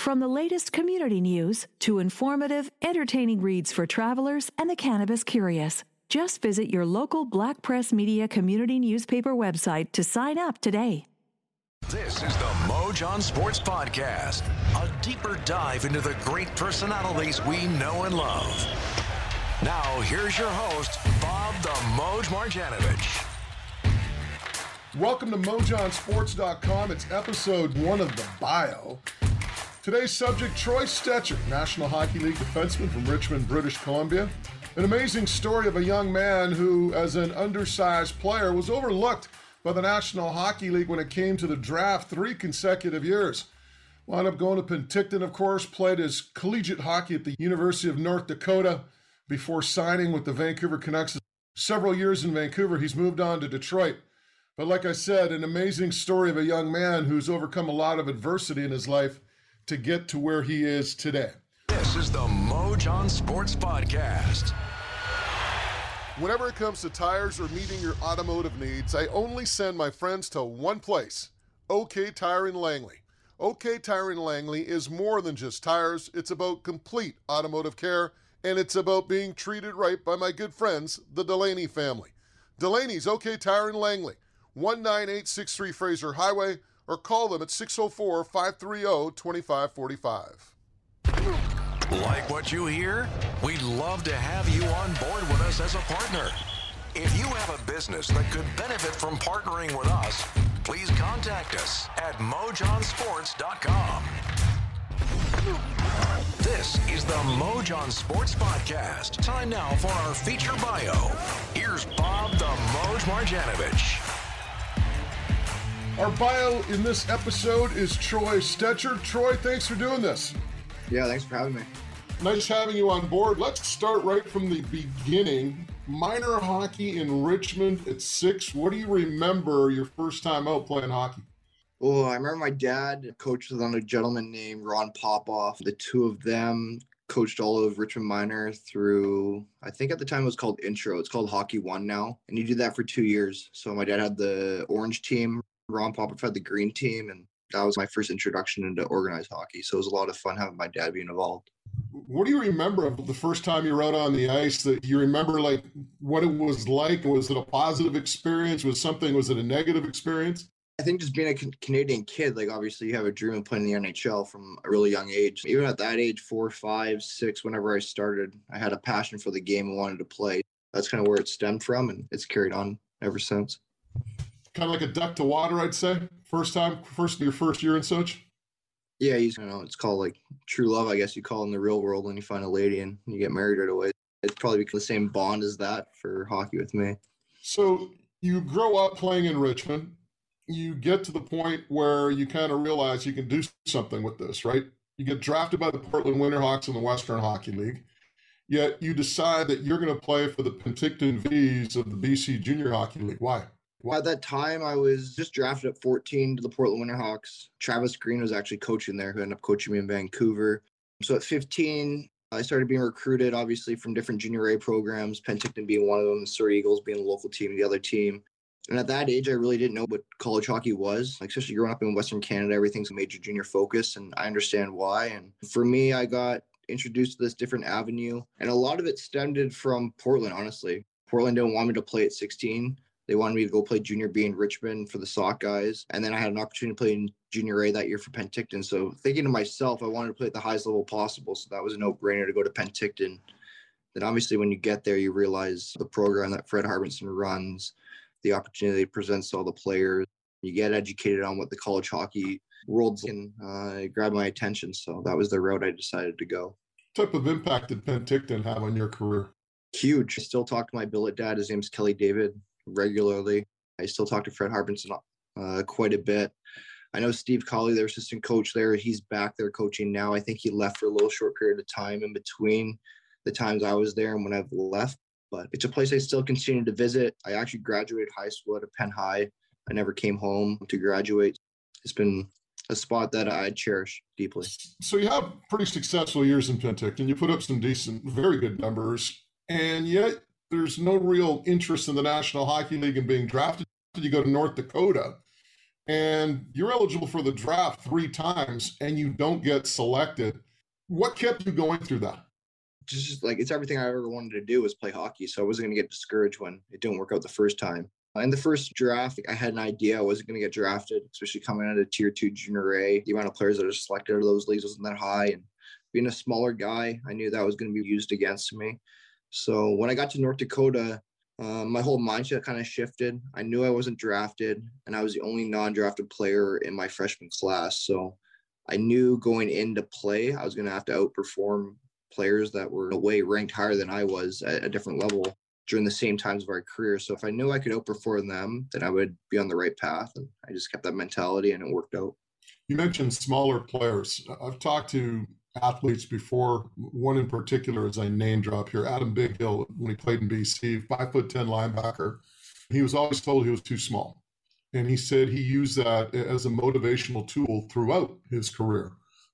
From the latest community news to informative, entertaining reads for travelers and the cannabis curious. Just visit your local Black Press Media community newspaper website to sign up today. This is the Moj on Sports Podcast, a deeper dive into the great personalities we know and love. Now, here's your host, Bob the Moj Marjanovich. Welcome to MojonSports.com. It's episode one of the bio. Today's subject Troy Stecher, National Hockey League defenseman from Richmond, British Columbia. An amazing story of a young man who, as an undersized player, was overlooked by the National Hockey League when it came to the draft three consecutive years. Wound up going to Penticton, of course, played his collegiate hockey at the University of North Dakota before signing with the Vancouver Canucks. Several years in Vancouver, he's moved on to Detroit. But like I said, an amazing story of a young man who's overcome a lot of adversity in his life to get to where he is today. This is the Moj on Sports Podcast. Whenever it comes to tires or meeting your automotive needs, I only send my friends to one place OK Tire in Langley. OK Tire in Langley is more than just tires, it's about complete automotive care, and it's about being treated right by my good friends, the Delaney family. Delaney's OK Tire in Langley, 19863 Fraser Highway or call them at 604 530 2545. Like what you hear? We'd love to have you on board with us as a partner. If you have a business that could benefit from partnering with us, please contact us at mojonsports.com. This is the Moj on Sports Podcast. Time now for our feature bio. Here's Bob the Moj Marjanovich. Our bio in this episode is Troy Stecher. Troy, thanks for doing this. Yeah, thanks for having me. Nice having you on board. Let's start right from the beginning. Minor hockey in Richmond at six. What do you remember your first time out playing hockey? Oh, I remember my dad coached with a gentleman named Ron Popoff. The two of them coached all of Richmond Minor through, I think at the time it was called Intro. It's called Hockey One now. And he did that for two years. So my dad had the orange team, Ron Popoff had the green team, and that was my first introduction into organized hockey. So it was a lot of fun having my dad being involved. What do you remember of the first time you were out on the ice? That you remember, like what it was like? Was it a positive experience? Was something? Was it a negative experience? I think just being a Canadian kid, like obviously you have a dream of playing in the NHL from a really young age. Even at that age, four, five, six, whenever I started, I had a passion for the game and wanted to play. That's kind of where it stemmed from, and it's carried on ever since. Kind of like a duck to water, I'd say. First time, first your first year and such. Yeah, you know, it's called like true love, I guess you call it in the real world when you find a lady and you get married right away. It's probably the same bond as that for hockey with me. So you grow up playing in Richmond you get to the point where you kind of realize you can do something with this, right? You get drafted by the Portland Winterhawks in the Western Hockey League, yet you decide that you're going to play for the Penticton Vees of the BC Junior Hockey League. Why? Well, at that time, I was just drafted at 14 to the Portland Winterhawks. Travis Green was actually coaching there, who ended up coaching me in Vancouver. So at 15, I started being recruited, obviously, from different junior A programs, Penticton being one of them, Surrey Eagles being the local team, the other team. And at that age, I really didn't know what college hockey was. Like, especially growing up in Western Canada, everything's a major junior focus, and I understand why. And for me, I got introduced to this different avenue, and a lot of it stemmed from Portland, honestly. Portland didn't want me to play at 16. They wanted me to go play junior B in Richmond for the Sockeyes. And then I had an opportunity to play in junior A that year for Penticton. So thinking to myself, I wanted to play at the highest level possible. So that was a no brainer to go to Penticton. Then obviously when you get there, you realize the program that Fred Harbinson runs, the opportunity presents to all the players. You get educated on what the college hockey world's in. Uh, grabbed my attention, so that was the route I decided to go. What type of impact did Penticton have on your career? Huge. I still talk to my billet dad. His name's Kelly David regularly. I still talk to Fred Harbinson uh, quite a bit. I know Steve Colley, their assistant coach there. He's back there coaching now. I think he left for a little short period of time in between the times I was there and when I've left but it's a place I still continue to visit. I actually graduated high school at a Penn High. I never came home to graduate. It's been a spot that I cherish deeply. So you have pretty successful years in Penticton. You put up some decent, very good numbers, and yet there's no real interest in the National Hockey League in being drafted. You go to North Dakota, and you're eligible for the draft three times and you don't get selected. What kept you going through that? Just like it's everything I ever wanted to do was play hockey. So I wasn't going to get discouraged when it didn't work out the first time. In the first draft, I had an idea I wasn't going to get drafted, especially coming out of tier two junior A. The amount of players that are selected out of those leagues wasn't that high. And being a smaller guy, I knew that was going to be used against me. So when I got to North Dakota, um, my whole mindset kind of shifted. I knew I wasn't drafted, and I was the only non-drafted player in my freshman class. So I knew going into play, I was going to have to outperform players that were way ranked higher than I was at a different level during the same times of our career. So if I knew I could outperform them, then I would be on the right path. And I just kept that mentality, and it worked out. You mentioned smaller players. I've talked to athletes before. One in particular is I name drop here, Adam Bighill, when he played in BC, five foot ten linebacker. He was always told he was too small. And he said he used that as a motivational tool throughout his career.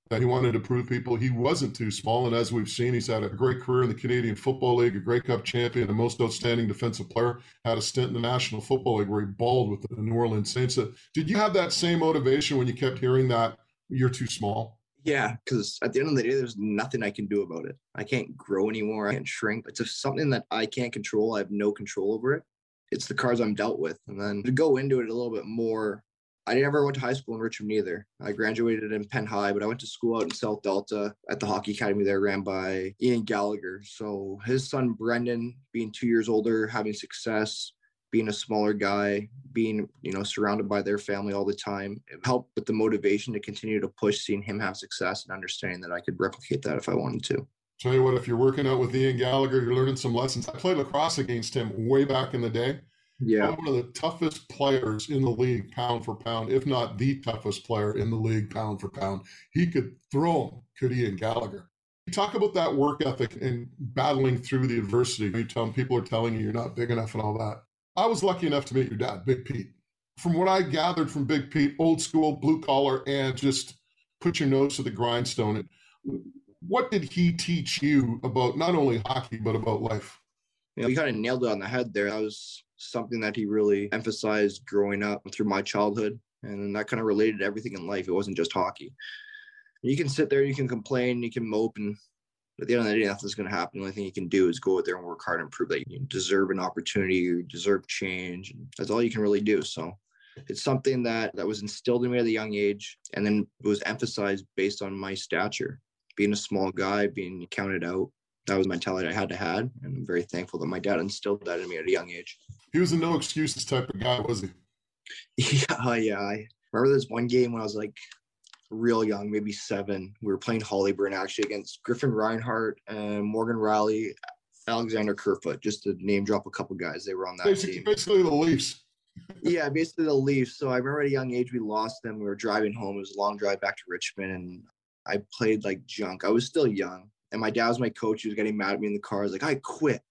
That he wanted to prove people he wasn't too small. And as we've seen, he's had a great career in the Canadian Football League, a Grey Cup champion, a most outstanding defensive player. Had a stint in the National Football League where he balled with the New Orleans Saints. Did you have that same motivation when you kept hearing that you're too small? Yeah, because at the end of the day, there's nothing I can do about it. I can't grow anymore. I can't shrink. It's just something that I can't control. I have no control over it. It's the cards I'm dealt with. And then to go into it a little bit more, I never went to high school in Richmond either. I graduated in Penn High, but I went to school out in South Delta at the hockey academy there, ran by Ian Gallagher. So his son Brendan, being two years older, having success, being a smaller guy, being, you know, surrounded by their family all the time, it helped with the motivation to continue to push, seeing him have success and understanding that I could replicate that if I wanted to. Tell you what, if you're working out with Ian Gallagher, you're learning some lessons. I played lacrosse against him way back in the day. Yeah. One of the toughest players in the league, pound for pound, if not the toughest player in the league, pound for pound. He could throw him, could Ian Gallagher. Talk about that work ethic and battling through the adversity. You tell people are telling you you're not big enough and all that. I was lucky enough to meet your dad, Big Pete. From what I gathered from Big Pete, old school, blue collar, and just put your nose to the grindstone. What did he teach you about not only hockey, but about life? You know, you kind of nailed it on the head there. That was something that he really emphasized growing up through my childhood. And that kind of related to everything in life. It wasn't just hockey. You can sit there, you can complain, you can mope and at the end of the day, nothing's going to happen. The only thing you can do is go out there and work hard and prove that you deserve an opportunity, you deserve change. And that's all you can really do. So it's something that that was instilled in me at a young age, and then it was emphasized based on my stature, being a small guy, being counted out. That was mentality I had to have, and I'm very thankful that my dad instilled that in me at a young age. He was a no excuses type of guy, was he? Yeah, yeah. I remember this one game when I was like real young, maybe seven. We were playing Hollyburn actually against Griffin Reinhart and Morgan Rielly, Alexander Kerfoot, just to name drop a couple guys. They were on that basically, team. Basically the Leafs. yeah, basically the Leafs. So I remember at a young age we lost them. We were driving home. It was a long drive back to Richmond, and I played like junk. I was still young, and my dad was my coach. He was getting mad at me in the car. I was like, I quit.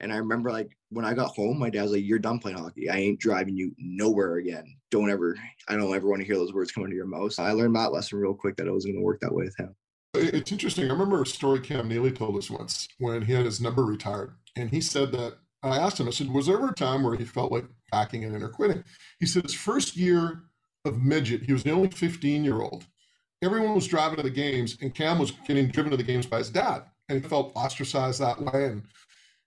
And I remember like when I got home, my dad was like, You're done playing hockey. I ain't driving you nowhere again. Don't ever, I don't ever want to hear those words come into your mouth. So I learned that lesson real quick that it wasn't going to work that way with him. It's interesting. I remember a story Cam Neely told us once when he had his number retired. And he said that I asked him, I said, Was there ever a time where he felt like packing it in or quitting? He said his first year of midget, he was the only 15 year old. Everyone was driving to the games, and Cam was getting driven to the games by his dad. And he felt ostracized that way. And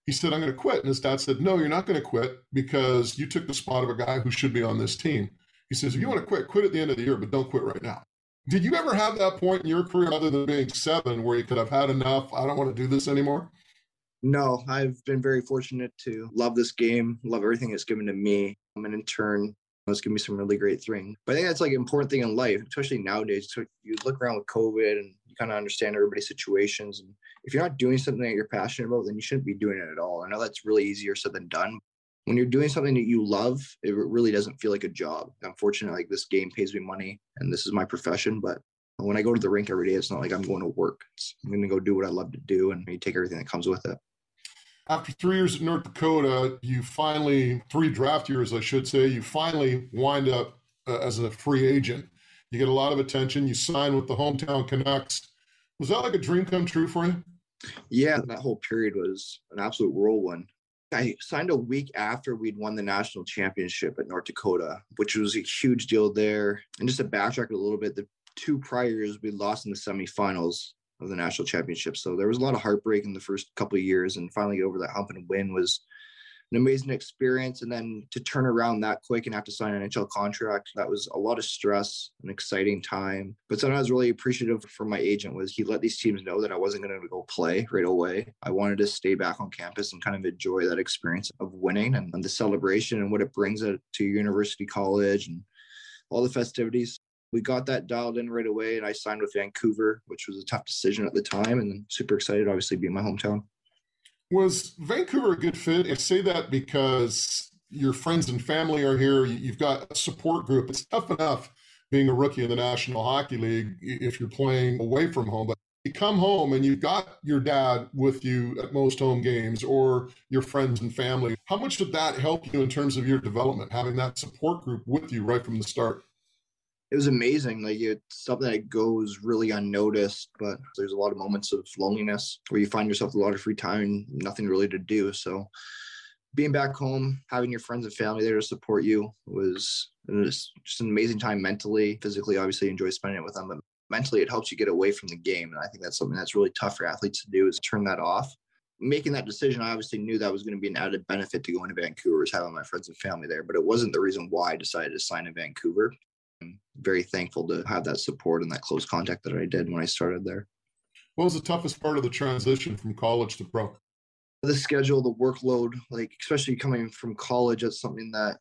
he said, I'm going to quit. And his dad said, No, you're not going to quit because you took the spot of a guy who should be on this team. He says, If you want to quit, quit at the end of the year, but don't quit right now. Did you ever have that point in your career, other than being seven, where you could have had enough? I don't want to do this anymore? No, I've been very fortunate to love this game, love everything it's given to me. Um, and in turn, it's given me some really great things. But I think that's like an important thing in life, especially nowadays. So you look around with COVID and you kind of understand everybody's situations. And if you're not doing something that you're passionate about, then you shouldn't be doing it at all. I know that's really easier said than done. When you're doing something that you love, it really doesn't feel like a job. Unfortunately, like this game pays me money and this is my profession. But when I go to the rink every day, it's not like I'm going to work. It's, I'm going to go do what I love to do and you take everything that comes with it. After three years at North Dakota, you finally, three draft years, I should say, you finally wind up uh, as a free agent. You get a lot of attention. You sign with the hometown Canucks. Was that like a dream come true for you? Yeah, that whole period was an absolute whirlwind. I signed a week after we'd won the national championship at North Dakota, which was a huge deal there. And just to backtrack a little bit, the two prior years we lost in the semifinals of the national championship. So there was a lot of heartbreak in the first couple of years, and finally over that hump and win was an amazing experience. And then to turn around that quick and have to sign an NHL contract, that was a lot of stress, an exciting time. But something I was really appreciative for my agent was he let these teams know that I wasn't going to go play right away. I wanted to stay back on campus and kind of enjoy that experience of winning and, and the celebration and what it brings to university college and all the festivities we got that dialed in right away and I signed with Vancouver, which was a tough decision at the time and super excited, obviously, being my hometown. Was Vancouver a good fit? I say that because your friends and family are here. You've got a support group. It's tough enough being a rookie in the National Hockey League if you're playing away from home. But you come home and you've got your dad with you at most home games or your friends and family. How much did that help you in terms of your development, having that support group with you right from the start? It was amazing. Like it's something that goes really unnoticed, but there's a lot of moments of loneliness where you find yourself a lot of free time nothing really to do. So being back home, having your friends and family there to support you was, was just an amazing time mentally, physically, obviously enjoy spending it with them, but mentally it helps you get away from the game. And I think that's something that's really tough for athletes to do is turn that off. Making that decision, I obviously knew that was going to be an added benefit to going to Vancouver is having my friends and family there, but it wasn't the reason why I decided to sign in Vancouver. Very thankful to have that support and that close contact that I did when I started there. What was the toughest part of the transition from college to pro? The schedule, the workload, like especially coming from college, that's something that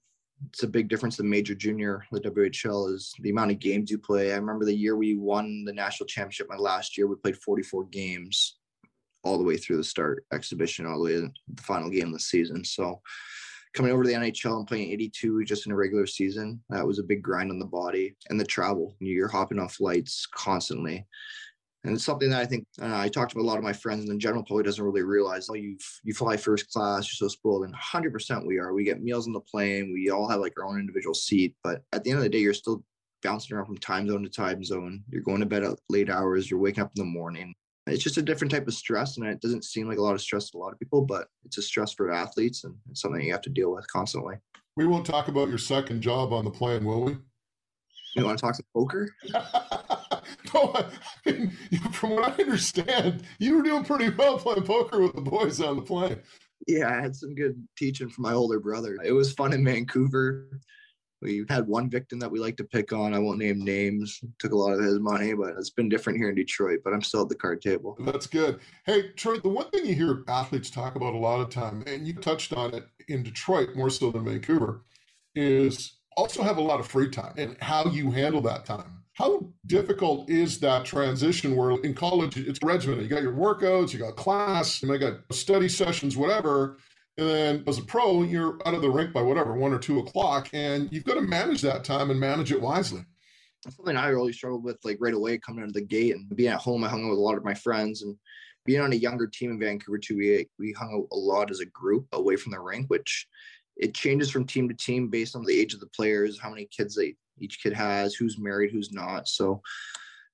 it's a big difference than major junior. The WHL is the amount of games you play. I remember the year we won the national championship. My last year, we played 44 games all the way through the start exhibition, all the way to the final game of the season. So coming over to the NHL and playing 82 just in a regular season, that was a big grind on the body and the travel. You're hopping on flights constantly. And it's something that I think uh, I talked to a lot of my friends, and the general public doesn't really realize. Oh, you you fly first class, you're so spoiled, and 100% we are. We get meals on the plane. We all have like our own individual seat, but at the end of the day, you're still bouncing around from time zone to time zone. You're going to bed at late hours. You're waking up in the morning it's just a different type of stress and it doesn't seem like a lot of stress to a lot of people but it's a stress for athletes and it's something you have to deal with constantly. We won't talk about your second job on the plane will we? You want to talk some poker? No, I mean, from what i understand you were doing pretty well playing poker with the boys on the plane yeah i had some good teaching from my older brother. It was fun in vancouver we had one victim that we like to pick on. I won't name names. Took a lot of his money, but it's been different here in Detroit. But I'm still at the card table. That's good. Hey, Troy, the one thing you hear athletes talk about a lot of time, and you touched on it in Detroit more so than Vancouver, is also have a lot of free time and how you handle that time. How difficult is that transition where in college it's regimented? You got your workouts, you got class, you might got study sessions, whatever. And then as a pro, you're out of the rink by whatever, one or two o'clock, and you've got to manage that time and manage it wisely. That's something I really struggled with, like right away coming out of the gate and being at home. I hung out with a lot of my friends and being on a younger team in Vancouver too. We we hung out a lot as a group away from the rink, which it changes from team to team based on the age of the players, how many kids they each kid has, who's married, who's not. So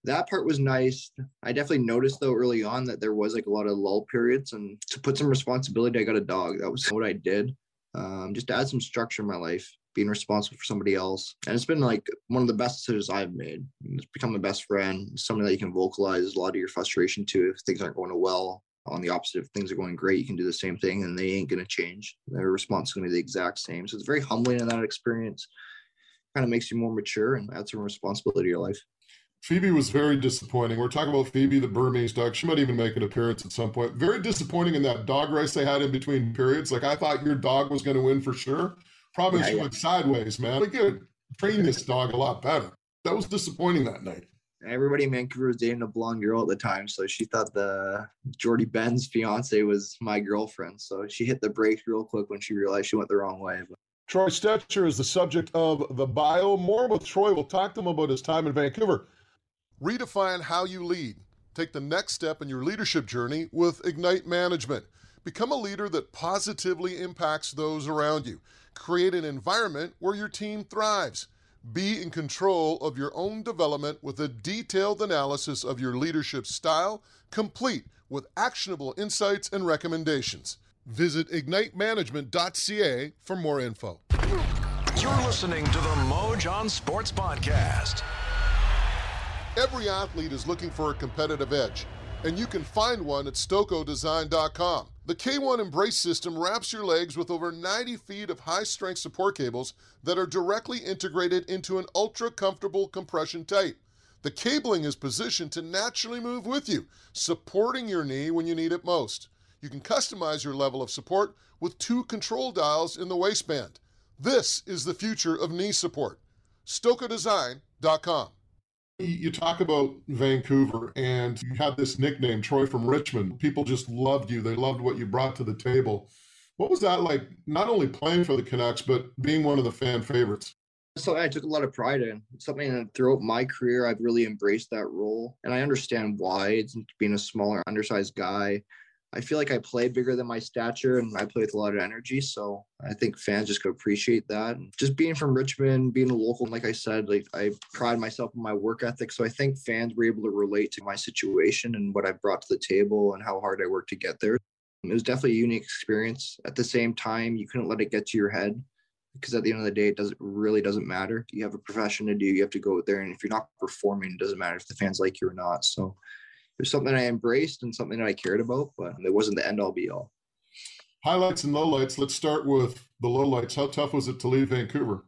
that part was nice. I definitely noticed though early on that there was like a lot of lull periods, and to put some responsibility, I got a dog. That was what I did, um, just to add some structure in my life, being responsible for somebody else. And it's been like one of the best decisions I've made. It's become a best friend, somebody that you can vocalize a lot of your frustration to if things aren't going well. On the opposite, if things are going great, you can do the same thing, and they ain't going to change. Their response is going to be the exact same. So it's very humbling in that experience. Kind of makes you more mature and adds some responsibility to your life. Phoebe was very disappointing. We're talking about Phoebe, the Burmese dog. She might even make an appearance at some point. Very disappointing in that dog race they had in between periods. Like I thought your dog was going to win for sure. Probably yeah, she yeah. went sideways, man. Like, could train this dog a lot better. That was disappointing that night. Everybody in Vancouver was dating a blonde girl at the time, so she thought the Jordie Benn's fiance was my girlfriend. So she hit the brakes real quick when she realized she went the wrong way. But Troy Stecher is the subject of the bio. More with Troy. We'll talk to him about his time in Vancouver. Redefine how you lead. Take the next step in your leadership journey with Ignite Management. Become a leader that positively impacts those around you. Create an environment where your team thrives. Be in control of your own development with a detailed analysis of your leadership style, complete with actionable insights and recommendations. Visit ignitemanagement.ca for more info. You're listening to the Moj on Sports Podcast. Every athlete is looking for a competitive edge, and you can find one at StokoDesign.com. The K1 Embrace system wraps your legs with over 90 feet of high strength support cables that are directly integrated into an ultra comfortable compression tight. The cabling is positioned to naturally move with you, supporting your knee when you need it most. You can customize your level of support with two control dials in the waistband. This is the future of knee support. StokoDesign.com. You talk about Vancouver and you had this nickname, Troy from Richmond. People just loved you. They loved what you brought to the table. What was that like, not only playing for the Canucks, but being one of the fan favorites? something I took a lot of pride in. something that throughout my career, I've really embraced that role. And I understand why. It's being a smaller, undersized guy. I feel like I play bigger than my stature and I play with a lot of energy. So I think fans just could appreciate that. Just being from Richmond, being a local, like I said, like I pride myself in my work ethic. So I think fans were able to relate to my situation and what I brought to the table and how hard I worked to get there. It was definitely a unique experience. At the same time, you couldn't let it get to your head because at the end of the day, it doesn't really doesn't matter. You have a profession to do. You have to go out there, and if you're not performing, it doesn't matter if the fans like you or not. So it was something I embraced and something that I cared about, but it wasn't the end all be all. Highlights and lowlights. Let's start with the lowlights. How tough was it to leave Vancouver?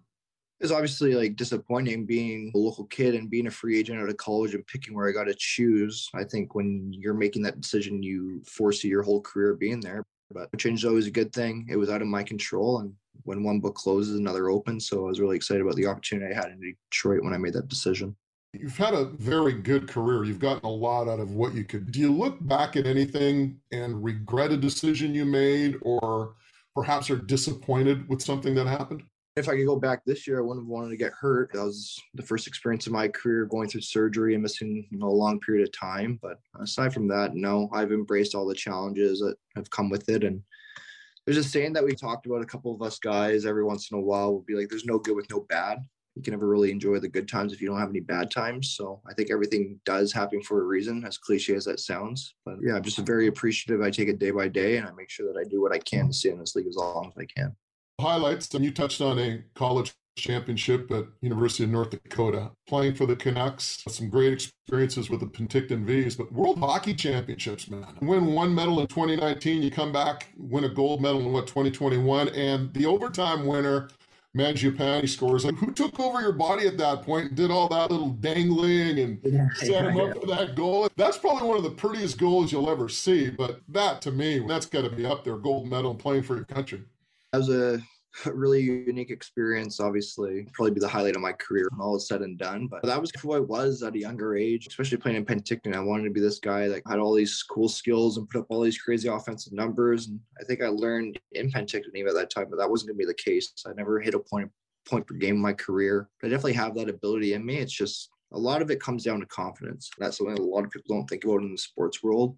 It's obviously like disappointing being a local kid and being a free agent out of college and picking where I got to choose. I think when you're making that decision, you foresee your whole career being there. But change is always a good thing. It was out of my control, and when one book closes, another opens. So I was really excited about the opportunity I had in Detroit when I made that decision. You've had a very good career. You've gotten a lot out of what you could. Do you look back at anything and regret a decision you made, or perhaps are disappointed with something that happened? If I could go back this year, I wouldn't have wanted to get hurt. That was the first experience of my career going through surgery and missing you know, a long period of time. But aside from that, no, I've embraced all the challenges that have come with it. And there's a saying that we talked about a couple of us guys every once in a while will be like, there's no good with no bad. You can never really enjoy the good times if you don't have any bad times. So I think everything does happen for a reason, as cliche as that sounds. But yeah, I'm just very appreciative. I take it day by day and I make sure that I do what I can to stay in this league as long as I can. Highlights, and you touched on a college championship at University of North Dakota, playing for the Canucks. Some great experiences with the Penticton Vees, but World Hockey Championships, man. Win one medal in 2019, you come back, win a gold medal in what 2021, and the overtime winner. Mangiapane scores. Like, who took over your body at that point and did all that little dangling and yeah, set yeah, him up yeah. for that goal? That's probably one of the prettiest goals you'll ever see. But that, to me, that's got to be up there. Gold medal and playing for your country. That was a a really unique experience, obviously, probably be the highlight of my career when all is said and done. But that was who I was at a younger age, especially playing in Penticton. I wanted to be this guy that had all these cool skills and put up all these crazy offensive numbers. And I think I learned in Penticton even at that time, but that wasn't going to be the case. I never hit a point point per game in my career. But I definitely have that ability in me. It's just a lot of it comes down to confidence. That's something a lot of people don't think about in the sports world.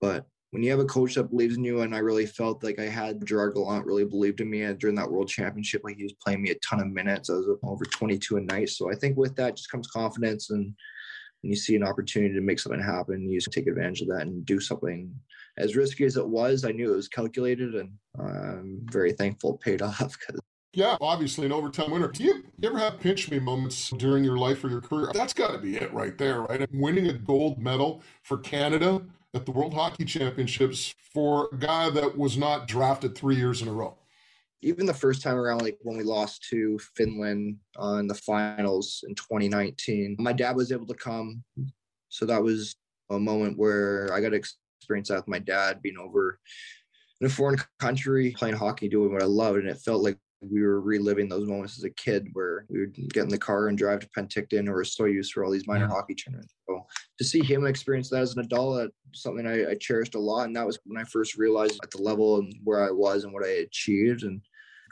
But when you have a coach that believes in you, and I really felt like I had Gerard Gallant really believed in me and during that World Championship. Like he was playing me a ton of minutes. I was over 22 a night. So I think with that just comes confidence, and when you see an opportunity to make something happen, you just take advantage of that and do something. As risky as it was, I knew it was calculated, and I'm very thankful it paid off because yeah, obviously an overtime winner. Do you ever have pinch me moments during your life or your career? That's got to be it right there, right? Winning a gold medal for Canada at the World Hockey Championships for a guy that was not drafted three years in a row. Even the first time around, like when we lost to Finland on the finals in 2019, my dad was able to come. So that was a moment where I got to experience that with my dad being over in a foreign country, playing hockey, doing what I loved. And it felt like we were reliving those moments as a kid where we would get in the car and drive to Penticton or Osoyoos for all these minor yeah. hockey tournaments. So to see him experience that as an adult, something I, I, cherished a lot. And that was when I first realized at the level and where I was and what I achieved. And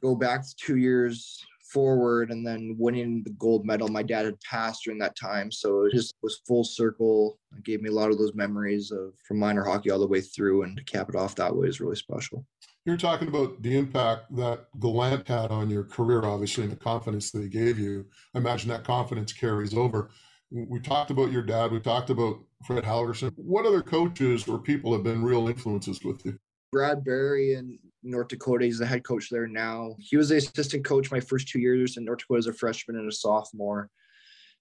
go back two years forward and then winning the gold medal. My dad had passed during that time. So it just was full circle. It gave me a lot of those memories of from minor hockey all the way through. And to cap it off that way is really special. You're talking about the impact that Gallant had on your career, obviously, and the confidence that he gave you. I imagine that confidence carries over. We talked about your dad. We talked about Fred Halverson. What other coaches or people have been real influences with you? Brad Berry in North Dakota. He's the head coach there now. He was the assistant coach my first two years in North Dakota as a freshman and a sophomore.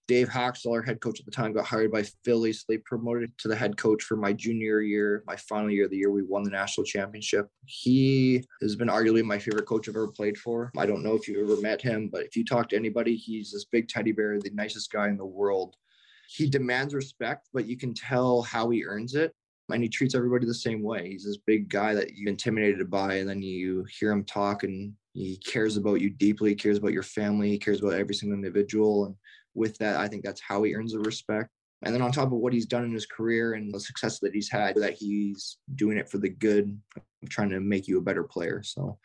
Dave Hakstol, our head coach at the time, got hired by Philly. So they promoted to the head coach for my junior year, my final year, the year we won the national championship. He has been arguably my favorite coach I've ever played for. I don't know if you've ever met him, but if you talk to anybody, he's this big teddy bear, the nicest guy in the world. He demands respect, but you can tell how he earns it and he treats everybody the same way. He's this big guy that you're intimidated by, and then you hear him talk, and he cares about you deeply. He cares about your family. He cares about every single individual, and with that, I think that's how he earns the respect. And then on top of what he's done in his career and the success that he's had, that he's doing it for the good of trying to make you a better player. So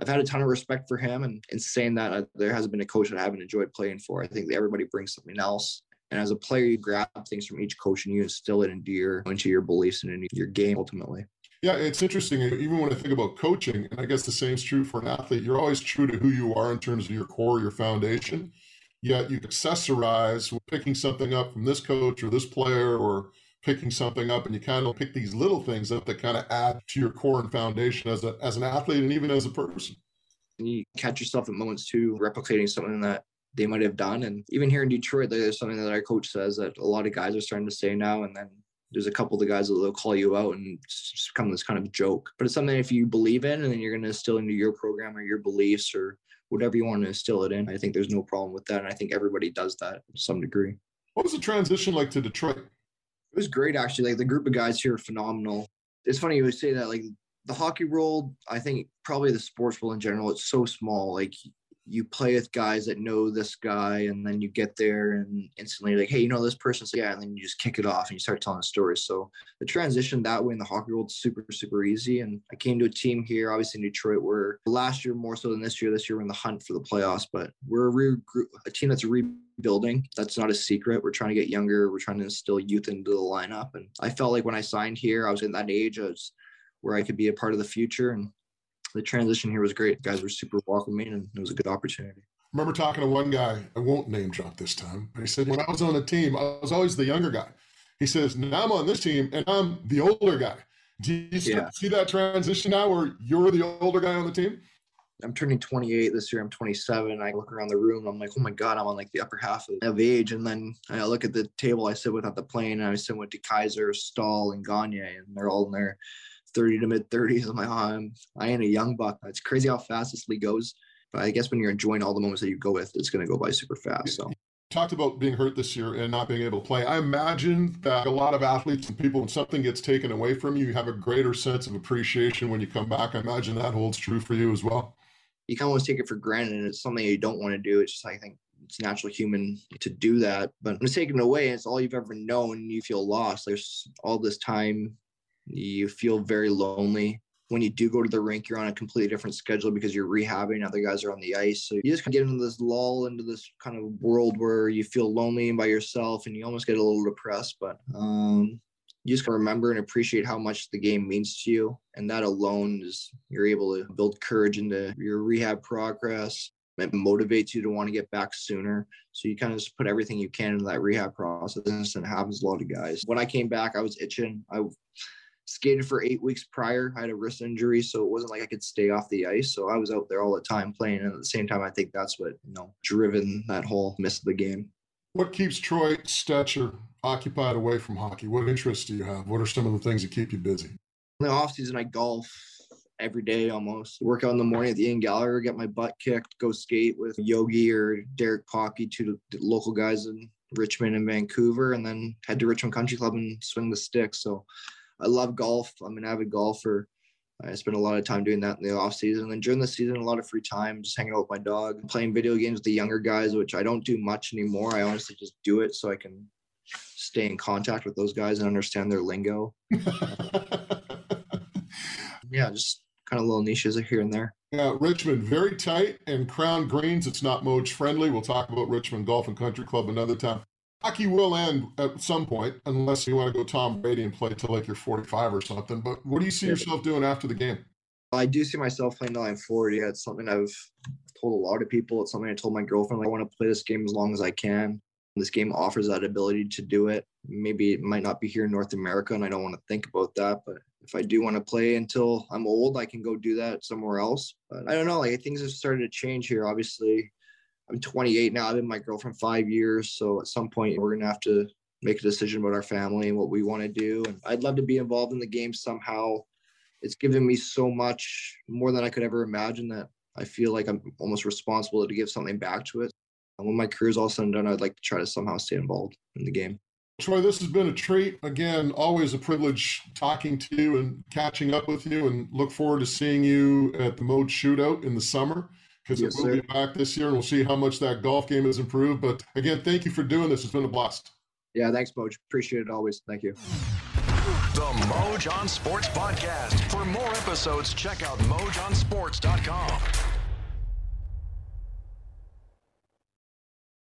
I've had a ton of respect for him. And in saying that, I, there hasn't been a coach that I haven't enjoyed playing for. I think everybody brings something else. And as a player, you grab things from each coach and you instill it into your into your beliefs and into your game ultimately. Yeah, it's interesting. Even when I think about coaching, and I guess the same is true for an athlete, you're always true to who you are in terms of your core, your foundation. Yet you accessorize picking something up from this coach or this player or picking something up and you kind of pick these little things up that kind of add to your core and foundation as a as an athlete and even as a person. You catch yourself at moments too, replicating something that they might have done. And even here in Detroit, there's something that our coach says that a lot of guys are starting to say now. And then there's a couple of the guys that will call you out and it's become this kind of joke. But it's something if you believe in and then you're going to instill into your program or your beliefs or whatever you want to instill it in. I think there's no problem with that. And I think everybody does that to some degree. What was the transition like to Detroit? It was great actually. Like the group of guys here are phenomenal. It's funny you would say that like the hockey world, I think probably the sports world in general, it's so small. Like you play with guys that know this guy and then you get there and instantly like hey you know this person? So yeah and then you just kick it off and you start telling stories so the transition that way in the hockey world super super easy and i came to a team here obviously in detroit where last year more so than this year this year we're in the hunt for the playoffs but we're a, a team that's rebuilding. That's not a secret. We're trying to get younger. We're trying to instill youth into the lineup and i felt like when i signed here i was in that age I was where i could be a part of the future and the transition here was great. The guys were super welcoming, and it was a good opportunity. I remember talking to one guy. I won't name drop this time, but he said when I was on the team, I was always the younger guy. He says now I'm on this team, and I'm the older guy. Do you yeah. see that transition now, where you're the older guy on the team? I'm turning 28 this year. I'm 27. I look around the room. I'm like, oh my god, I'm on like the upper half of, age. And then I look at the table I sit with at the plane, and I sit with Kaiser, Staal, and Gagner, and they're all in their 30 to mid 30s. I'm like, oh, I'm, I ain't a young buck. It's crazy how fast this league goes. But I guess when you're enjoying all the moments that you go with, it's going to go by super fast. So talked about being hurt this year and not being able to play. I imagine that a lot of athletes and people, when something gets taken away from you, you have a greater sense of appreciation when you come back. I imagine that holds true for you as well. You can always take it for granted, and it's something you don't want to do. It's just, I think, it's natural human to do that. But when it's taken away, it's all you've ever known. You feel lost. There's all this time you feel very lonely. When you do go to the rink, you're on a completely different schedule because you're rehabbing. Other guys are on the ice. So you just get into this lull, into this kind of world where you feel lonely and by yourself and you almost get a little depressed. But um, you just remember and appreciate how much the game means to you. And that alone is you're able to build courage into your rehab progress. It motivates you to want to get back sooner. So you kind of just put everything you can into that rehab process. And it happens a lot of guys. When I came back, I was itching. I skated for eight weeks prior. I had a wrist injury, so it wasn't like I could stay off the ice. So I was out there all the time playing. And at the same time, I think that's what, you know, driven that whole miss of the game. What keeps Troy Stecher occupied away from hockey? What interests do you have? What are some of the things that keep you busy? In the off season, I golf every day almost. Work out in the morning at the Ian Gallagher, get my butt kicked, go skate with Yogi or Derek Poppy, two local guys in Richmond and Vancouver, and then head to Richmond Country Club and swing the stick. So I love golf. I'm an avid golfer. I spend a lot of time doing that in the off season. And then during the season, a lot of free time, just hanging out with my dog, playing video games with the younger guys, which I don't do much anymore. I honestly just do it so I can stay in contact with those guys and understand their lingo. yeah, just kind of little niches here and there. Yeah, Richmond, very tight and crown greens. It's not Moj friendly. We'll talk about Richmond Golf and Country Club another time hockey will end at some point, unless you want to go Tom Brady and play till like you're 45 or something. But what do you see yourself doing after the game? I do see myself playing till I'm 40. It's something I've told a lot of people. It's something I told my girlfriend. Like, I want to play this game as long as I can. This game offers that ability to do it. Maybe it might not be here in North America, and I don't want to think about that. But if I do want to play until I'm old, I can go do that somewhere else. But I don't know, like things have started to change here. Obviously, I'm 28 now. I've been my girlfriend five years. So at some point, we're going to have to make a decision about our family and what we want to do. And I'd love to be involved in the game somehow. It's given me so much more than I could ever imagine that I feel like I'm almost responsible to give something back to it. And when my career is all said and done, I'd like to try to somehow stay involved in the game. Troy, this has been a treat. Again, always a privilege talking to you and catching up with you, and look forward to seeing you at the Mode Shootout in the summer because yes, it will sir. be back this year, and we'll see how much that golf game has improved. But again, thank you for doing this. It's been a blast. Yeah, thanks, Moj. Appreciate it always. Thank you. The Moj on Sports podcast. For more episodes, check out mojonsports.com.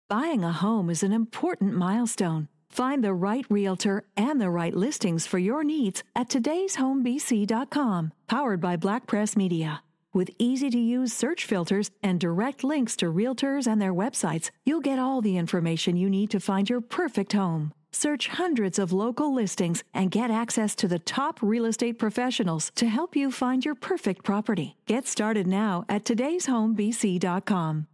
Buying a home is an important milestone. Find the right realtor and the right listings for your needs at today'shomebc.com, powered by Black Press Media. With easy to use search filters and direct links to realtors and their websites, you'll get all the information you need to find your perfect home. Search hundreds of local listings and get access to the top real estate professionals to help you find your perfect property. Get started now at today'shomebc.com.